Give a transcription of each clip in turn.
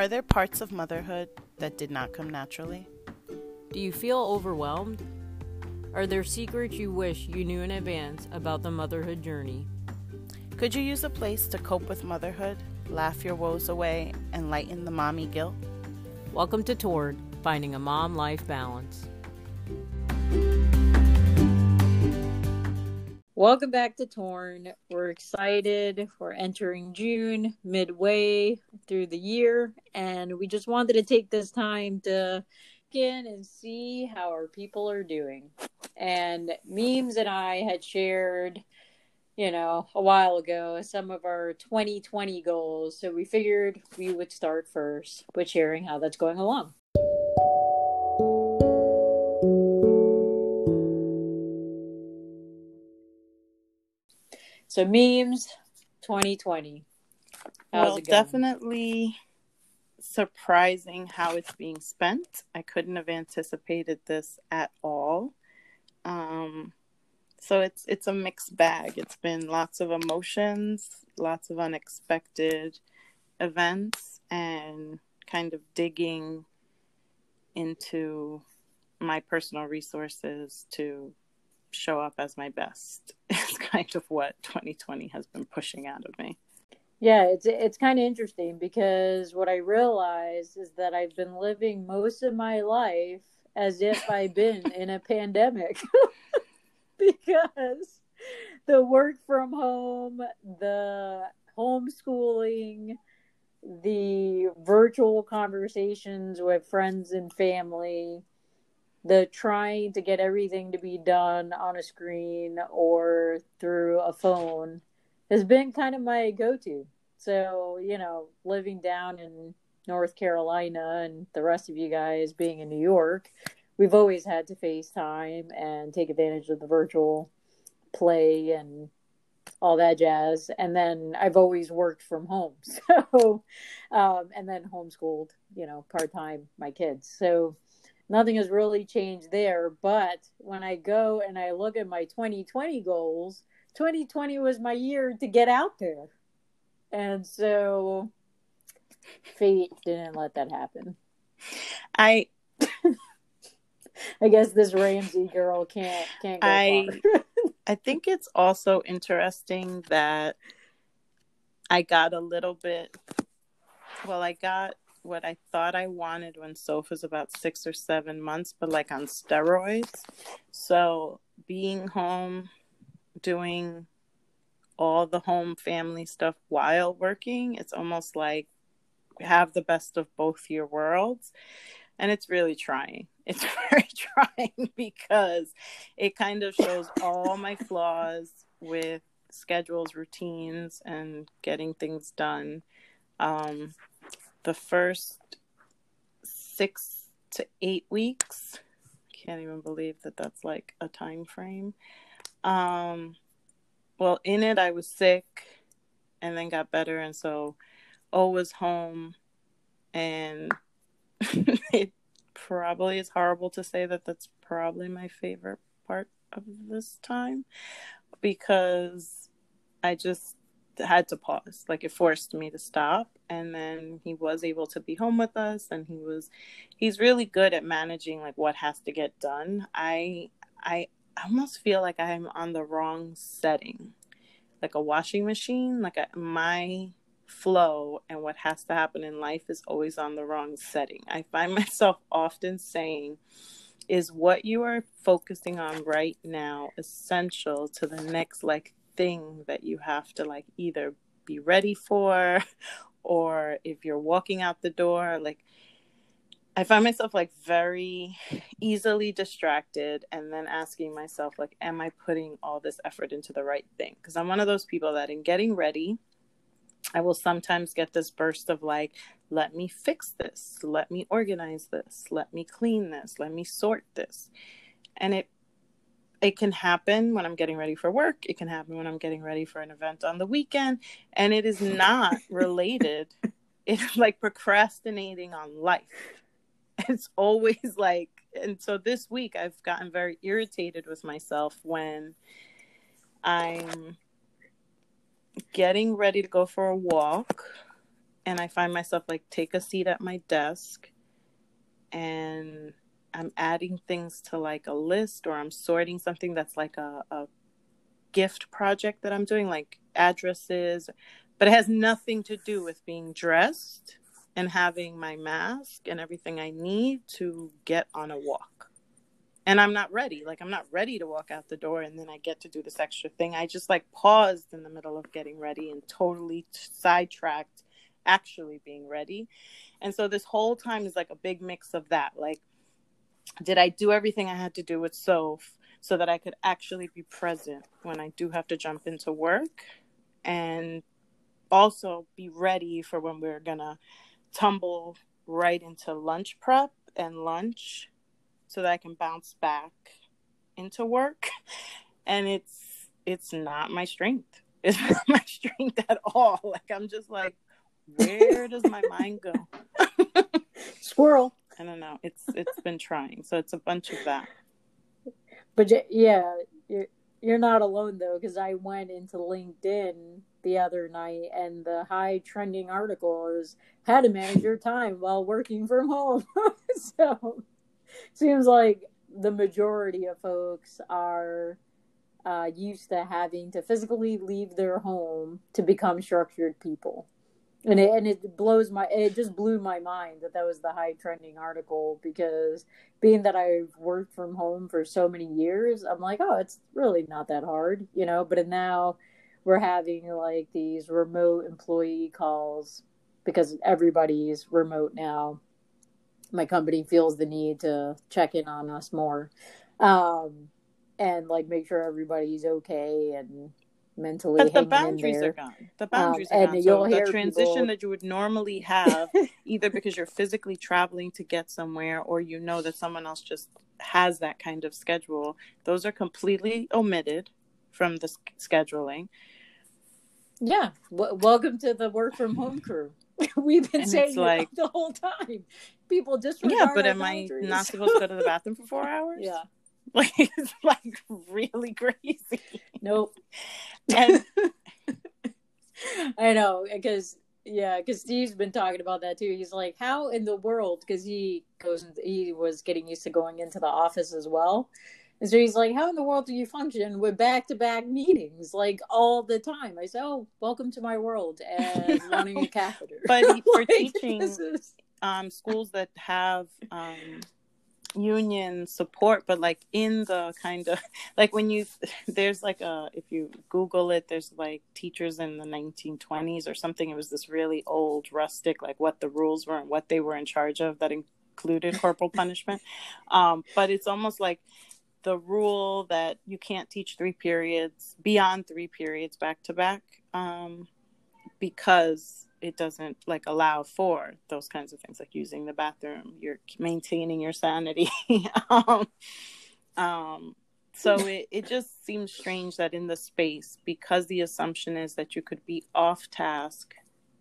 Are there parts of motherhood that did not come naturally? Do you feel overwhelmed? Are there secrets you wish you knew in advance about the motherhood journey? Could you use a place to cope with motherhood, laugh your woes away, and lighten the mommy guilt? Welcome to Torn, Finding a Mom Life Balance. Welcome back to Torn. We're excited. We're entering June, midway through the year, and we just wanted to take this time to in and see how our people are doing. And Memes and I had shared, you know, a while ago some of our 2020 goals. So we figured we would start first with sharing how that's going along. So memes 2020. How's well, definitely surprising how it's being spent. I couldn't have anticipated this at all. Um, so it's it's a mixed bag. It's been lots of emotions, lots of unexpected events, and kind of digging into my personal resources to show up as my best is kind of what 2020 has been pushing out of me. Yeah, it's it's kind of interesting because what I realize is that I've been living most of my life as if I've been in a pandemic because the work from home, the homeschooling, the virtual conversations with friends and family, the trying to get everything to be done on a screen or through a phone has been kind of my go-to. So, you know, living down in North Carolina and the rest of you guys being in New York, we've always had to FaceTime and take advantage of the virtual play and all that jazz. And then I've always worked from home. So, um, and then homeschooled, you know, part time my kids. So, nothing has really changed there. But when I go and I look at my 2020 goals, 2020 was my year to get out there. And so fate didn't let that happen. I I guess this Ramsey girl can't can't go I I think it's also interesting that I got a little bit well, I got what I thought I wanted when Soph was about six or seven months, but like on steroids. So being home, doing all the home family stuff while working, it's almost like have the best of both your worlds. And it's really trying. It's very trying because it kind of shows all my flaws with schedules, routines, and getting things done. Um, the first six to eight weeks—I Can't even believe that that's like a time frame. Um, well, in it, I was sick and then got better. And so O was home. And it probably is horrible to say that that's probably my favorite part of this time because I just had to pause. Like it forced me to stop. And then he was able to be home with us and he was he's really good at managing like what has to get done. I I almost feel like I'm on the wrong setting. Like a washing machine, like a, my flow and what has to happen in life is always on the wrong setting. I find myself often saying, is what you are focusing on right now essential to the next like thing that you have to like either be ready for or if you're walking out the door like I find myself like very easily distracted and then asking myself like am I putting all this effort into the right thing because I'm one of those people that in getting ready I will sometimes get this burst of like let me fix this let me organize this let me clean this let me sort this and it it can happen when I'm getting ready for work. It can happen when I'm getting ready for an event on the weekend. And it is not related. it's like procrastinating on life. It's always like, and so this week I've gotten very irritated with myself when I'm getting ready to go for a walk and I find myself like take a seat at my desk and I'm adding things to like a list or I'm sorting something that's like a, a gift project that I'm doing, like addresses, but it has nothing to do with being dressed and having my mask and everything I need to get on a walk. And I'm not ready. Like, I'm not ready to walk out the door and then I get to do this extra thing. I just like paused in the middle of getting ready and totally sidetracked actually being ready. And so this whole time is like a big mix of that. Like, did I do everything I had to do with Soph so that I could actually be present when I do have to jump into work and also be ready for when we're gonna tumble right into lunch prep and lunch so that I can bounce back into work. And it's it's not my strength. It's not my strength at all. Like I'm just like, where does my mind go? Squirrel. I don't know. It's it's been trying. So it's a bunch of that. But yeah, you're you're not alone though, because I went into LinkedIn the other night, and the high trending article is how to manage your time while working from home. so seems like the majority of folks are uh, used to having to physically leave their home to become structured people and it and it blows my it just blew my mind that that was the high trending article because being that I've worked from home for so many years, I'm like, oh, it's really not that hard, you know. But now we're having like these remote employee calls because everybody's remote now. My company feels the need to check in on us more, um, and like make sure everybody's okay and mentally. But the boundaries are gone. The um, boundaries um, are gone. So the transition people... that you would normally have, either because you're physically traveling to get somewhere, or you know that someone else just has that kind of schedule, those are completely omitted from the scheduling. Yeah, w- welcome to the work from home crew. We've been and saying like, the whole time. People just yeah, but am. I not supposed to go to the bathroom for four hours? Yeah, like it's like really crazy. Nope. And I know because yeah, because Steve's been talking about that too. He's like, how in the world? Because he goes, he was getting used to going into the office as well. And so he's like, how in the world do you function with back to back meetings like all the time? I said, oh, welcome to my world and running a catheter. But for like, teaching is... um, schools that have um, union support but like in the kind of like when you there's like a if you google it there's like teachers in the 1920s or something it was this really old rustic like what the rules were and what they were in charge of that included corporal punishment um, but it's almost like the rule that you can't teach three periods beyond three periods back to back um, because it doesn't like allow for those kinds of things like using the bathroom you're maintaining your sanity um, um, so it, it just seems strange that in the space because the assumption is that you could be off task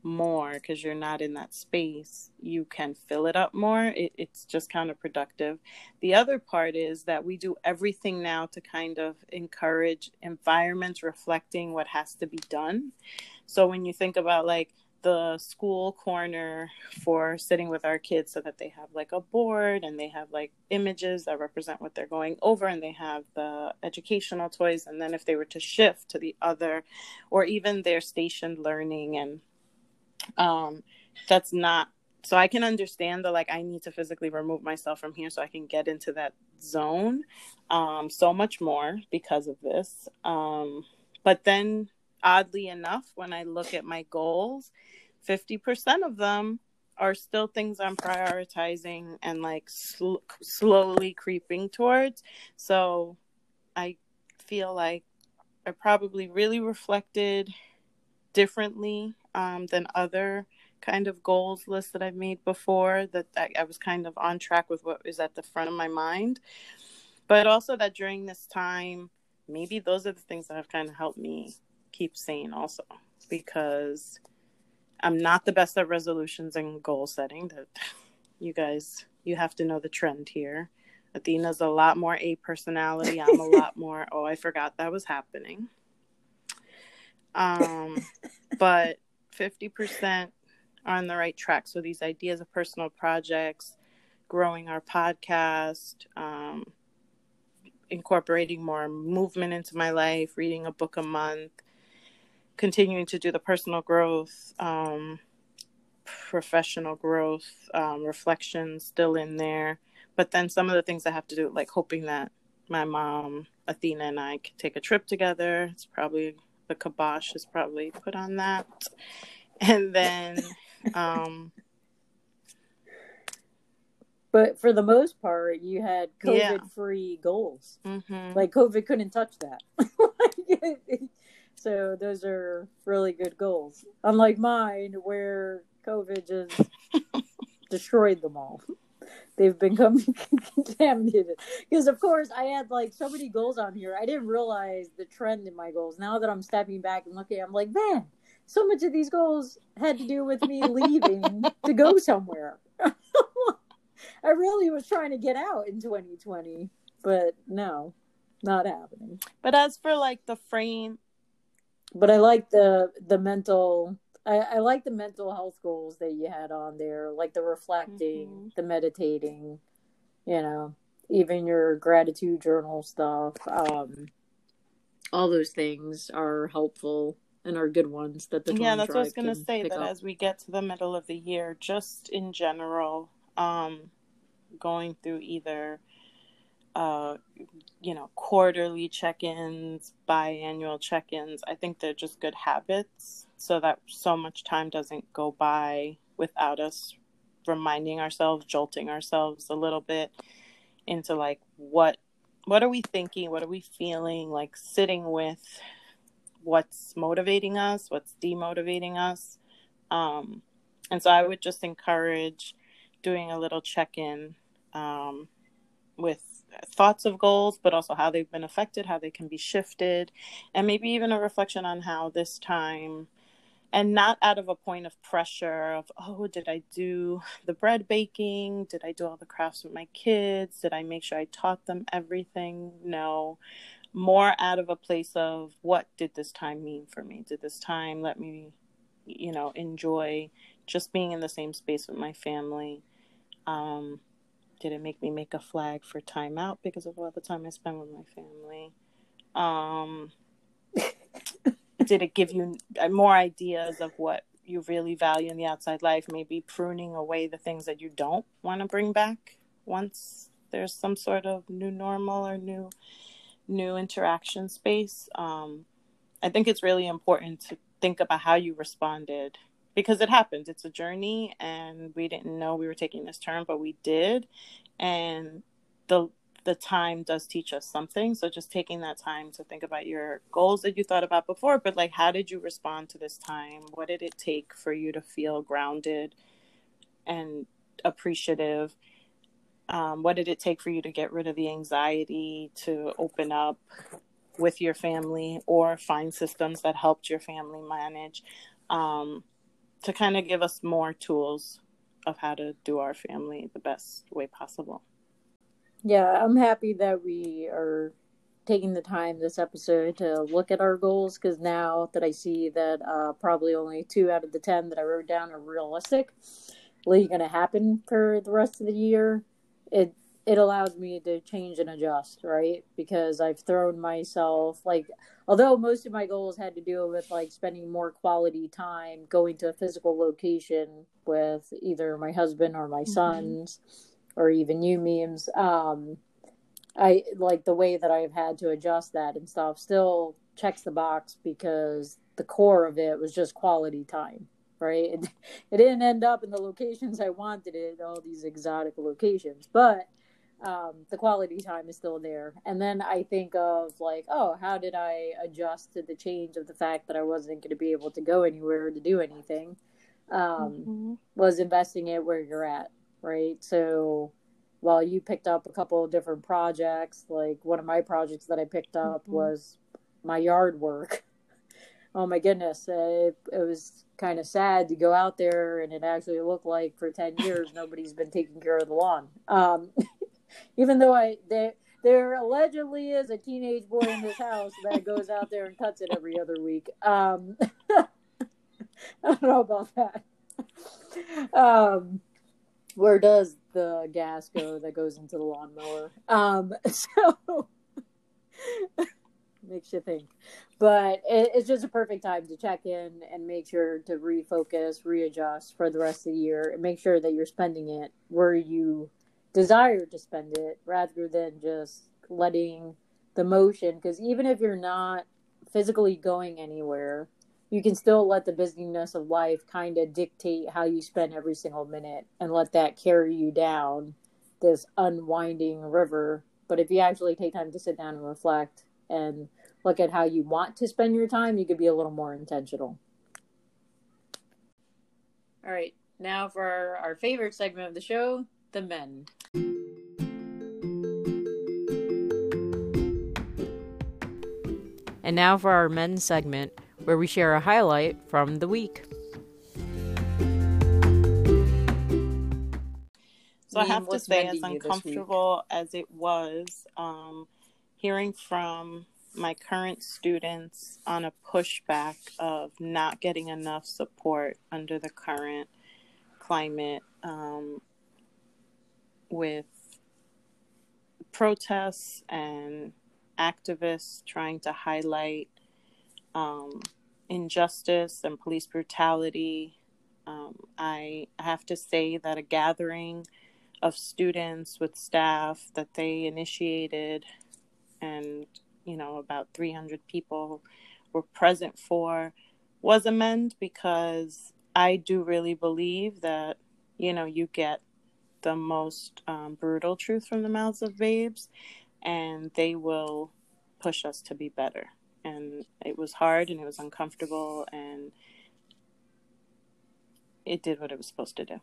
more because you're not in that space you can fill it up more. It, it's just counterproductive the other part is that we do everything now to kind of encourage environments reflecting what has to be done. So when you think about like the school corner for sitting with our kids so that they have like a board and they have like images that represent what they're going over and they have the educational toys and then if they were to shift to the other or even their stationed learning and um that's not so i can understand the like i need to physically remove myself from here so i can get into that zone um so much more because of this um but then oddly enough, when I look at my goals, 50% of them are still things I'm prioritizing and like sl- slowly creeping towards. So I feel like I probably really reflected differently um, than other kind of goals lists that I've made before that I, I was kind of on track with what is at the front of my mind. But also that during this time, maybe those are the things that have kind of helped me keep sane also because I'm not the best at resolutions and goal setting. That you guys, you have to know the trend here. Athena's a lot more A personality. I'm a lot more. Oh, I forgot that was happening. Um, but fifty percent are on the right track. So these ideas of personal projects, growing our podcast, um, incorporating more movement into my life, reading a book a month, continuing to do the personal growth, um, professional growth, um, reflection still in there. But then some of the things I have to do, like hoping that my mom, Athena, and I can take a trip together. It's probably the kibosh is probably put on that. And then um, but for the most part, you had COVID free yeah. goals. Mm-hmm. Like COVID couldn't touch that. so those are really good goals. Unlike mine, where COVID just destroyed them all. They've become contaminated. Because of course I had like so many goals on here. I didn't realize the trend in my goals. Now that I'm stepping back and looking, I'm like, man, so much of these goals had to do with me leaving to go somewhere. I really was trying to get out in 2020, but no, not happening. But as for like the frame, but I like the the mental. I, I like the mental health goals that you had on there, like the reflecting, mm-hmm. the meditating, you know, even your gratitude journal stuff. Um, all those things are helpful and are good ones that the yeah that's what i was going to say that up. as we get to the middle of the year just in general um going through either uh you know quarterly check-ins biannual check-ins i think they're just good habits so that so much time doesn't go by without us reminding ourselves jolting ourselves a little bit into like what what are we thinking what are we feeling like sitting with what's motivating us, what's demotivating us. Um, and so I would just encourage doing a little check in um, with thoughts of goals, but also how they've been affected, how they can be shifted, and maybe even a reflection on how this time, and not out of a point of pressure of, oh, did I do the bread baking? Did I do all the crafts with my kids? Did I make sure I taught them everything? No more out of a place of what did this time mean for me? Did this time let me, you know, enjoy just being in the same space with my family? Um, did it make me make a flag for time out because of all the time I spend with my family? Um, did it give you uh, more ideas of what you really value in the outside life? Maybe pruning away the things that you don't want to bring back once there's some sort of new normal or new new interaction space, um, I think it's really important to think about how you responded because it happened. It's a journey, and we didn't know we were taking this turn, but we did, and the the time does teach us something. So just taking that time to think about your goals that you thought about before, but like how did you respond to this time? What did it take for you to feel grounded and appreciative? Um, what did it take for you to get rid of the anxiety, to open up with your family, or find systems that helped your family manage? Um, to kind of give us more tools of how to do our family the best way possible. Yeah, I'm happy that we are taking the time this episode to look at our goals because now that I see that uh, probably only two out of the 10 that I wrote down are realistic, really going to happen for the rest of the year it it allows me to change and adjust, right? Because I've thrown myself like although most of my goals had to do with like spending more quality time going to a physical location with either my husband or my mm-hmm. sons or even you memes um I like the way that I've had to adjust that and stuff still checks the box because the core of it was just quality time right? It, it didn't end up in the locations I wanted it, all these exotic locations, but um, the quality time is still there. And then I think of like, oh, how did I adjust to the change of the fact that I wasn't going to be able to go anywhere to do anything? Um, mm-hmm. Was investing it where you're at, right? So while you picked up a couple of different projects, like one of my projects that I picked up mm-hmm. was my yard work. oh my goodness, it, it was kind of sad to go out there and it actually looked like for 10 years nobody's been taking care of the lawn. Um, even though I, there, there allegedly is a teenage boy in this house that goes out there and cuts it every other week. Um, I don't know about that. um, where does the gas go that goes into the lawnmower? Um, so makes you think. But it, it's just a perfect time to check in and make sure to refocus, readjust for the rest of the year, and make sure that you're spending it where you desire to spend it rather than just letting the motion. Because even if you're not physically going anywhere, you can still let the busyness of life kind of dictate how you spend every single minute and let that carry you down this unwinding river. But if you actually take time to sit down and reflect and look at how you want to spend your time, you could be a little more intentional. All right, now for our, our favorite segment of the show the men. And now for our men's segment, where we share a highlight from the week. So I have to say, as uncomfortable as it was, um, hearing from my current students on a pushback of not getting enough support under the current climate um, with protests and activists trying to highlight um, injustice and police brutality. Um, I have to say that a gathering of students with staff that they initiated and you know about 300 people were present for was amend because I do really believe that you know you get the most um, brutal truth from the mouths of babes and they will push us to be better it was hard and it was uncomfortable and it did what it was supposed to do.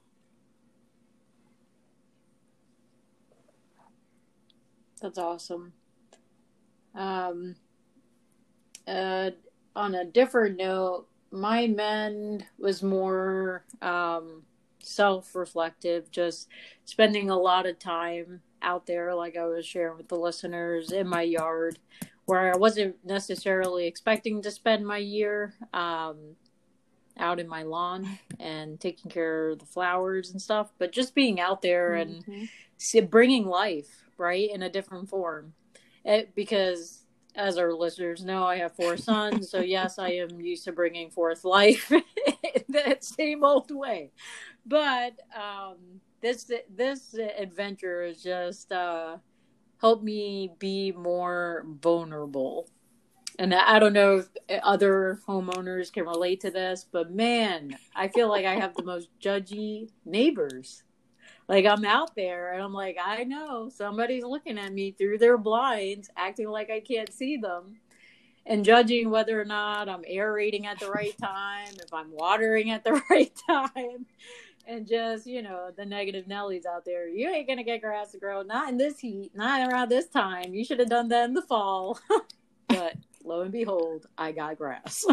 That's awesome. Um, uh, on a different note, my mend was more um, self reflective, just spending a lot of time out there, like I was sharing with the listeners, in my yard, where I wasn't necessarily expecting to spend my year um, out in my lawn and taking care of the flowers and stuff, but just being out there mm-hmm. and bringing life, right, in a different form it, because as our listeners know, I have four sons. so yes, I am used to bringing forth life in that same old way. But um, this this adventure is just uh, helped me be more vulnerable. And I don't know if other homeowners can relate to this, but man, I feel like I have the most judgy neighbors like I'm out there and I'm like, I know somebody's looking at me through their blinds, acting like I can't see them, and judging whether or not I'm aerating at the right time, if I'm watering at the right time, and just you know the negative Nellies out there. You ain't gonna get grass to grow, not in this heat, not around this time. You should have done that in the fall. but lo and behold, I got grass.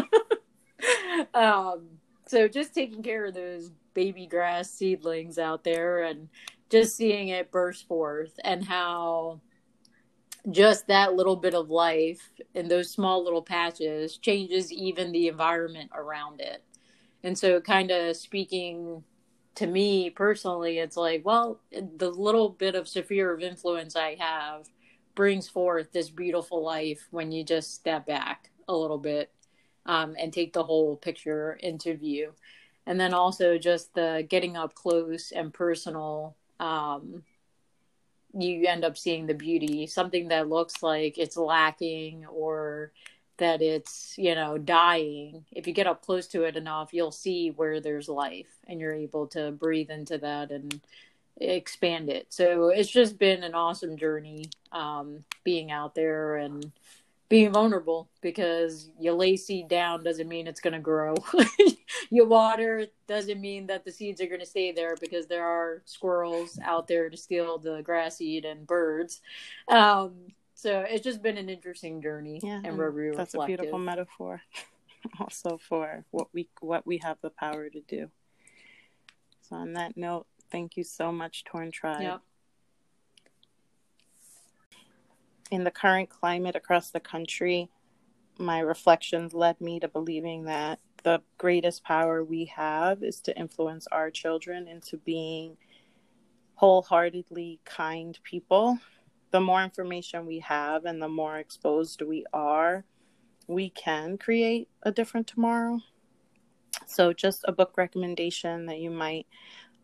um, so just taking care of those baby grass seedlings out there and just seeing it burst forth and how just that little bit of life in those small little patches changes even the environment around it. And so, kind of speaking to me personally, it's like, well, the little bit of sphere of influence I have brings forth this beautiful life when you just step back a little bit um, and take the whole picture into view. And then also just the getting up close and personal um, you end up seeing the beauty something that looks like it's lacking or that it's you know dying if you get up close to it enough you'll see where there's life and you're able to breathe into that and expand it so it's just been an awesome journey um, being out there and being vulnerable because you lay seed down doesn't mean it's going to grow. you water doesn't mean that the seeds are going to stay there because there are squirrels out there to steal the grass seed and birds. Um, so it's just been an interesting journey. Yeah, and we're that's a beautiful metaphor, also for what we what we have the power to do. So on that note, thank you so much, Torn Tribe. Yep in the current climate across the country, my reflections led me to believing that the greatest power we have is to influence our children into being wholeheartedly kind people. The more information we have and the more exposed we are, we can create a different tomorrow. So, just a book recommendation that you might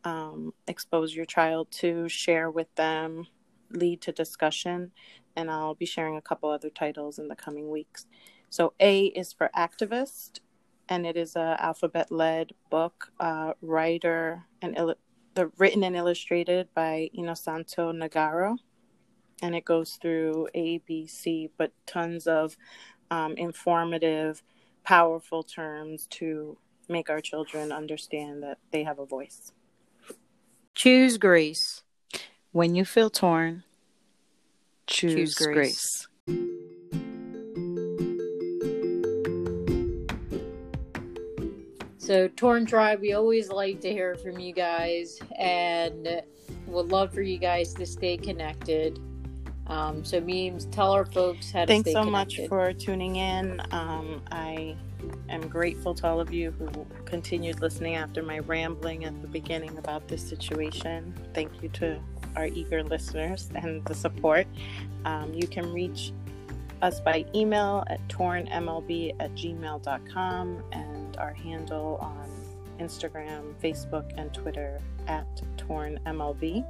um, expose your child to, share with them, lead to discussion. And I'll be sharing a couple other titles in the coming weeks. So, A is for activist, and it is a alphabet led book, uh, writer and il- the written and illustrated by Innosanto Nagara. And it goes through A, B, C, but tons of um, informative, powerful terms to make our children understand that they have a voice. Choose grace. When you feel torn, choose, Choose grace. grace. So, Torn Tribe, we always like to hear from you guys and would love for you guys to stay connected. Um, so, memes, tell our folks how to Thanks so connected. much for tuning in. Um, I am grateful to all of you who continued listening after my rambling at the beginning about this situation. Thank you to our eager listeners and the support. Um, you can reach us by email at tornmlb at gmail.com and our handle on Instagram, Facebook, and Twitter at tornmlb.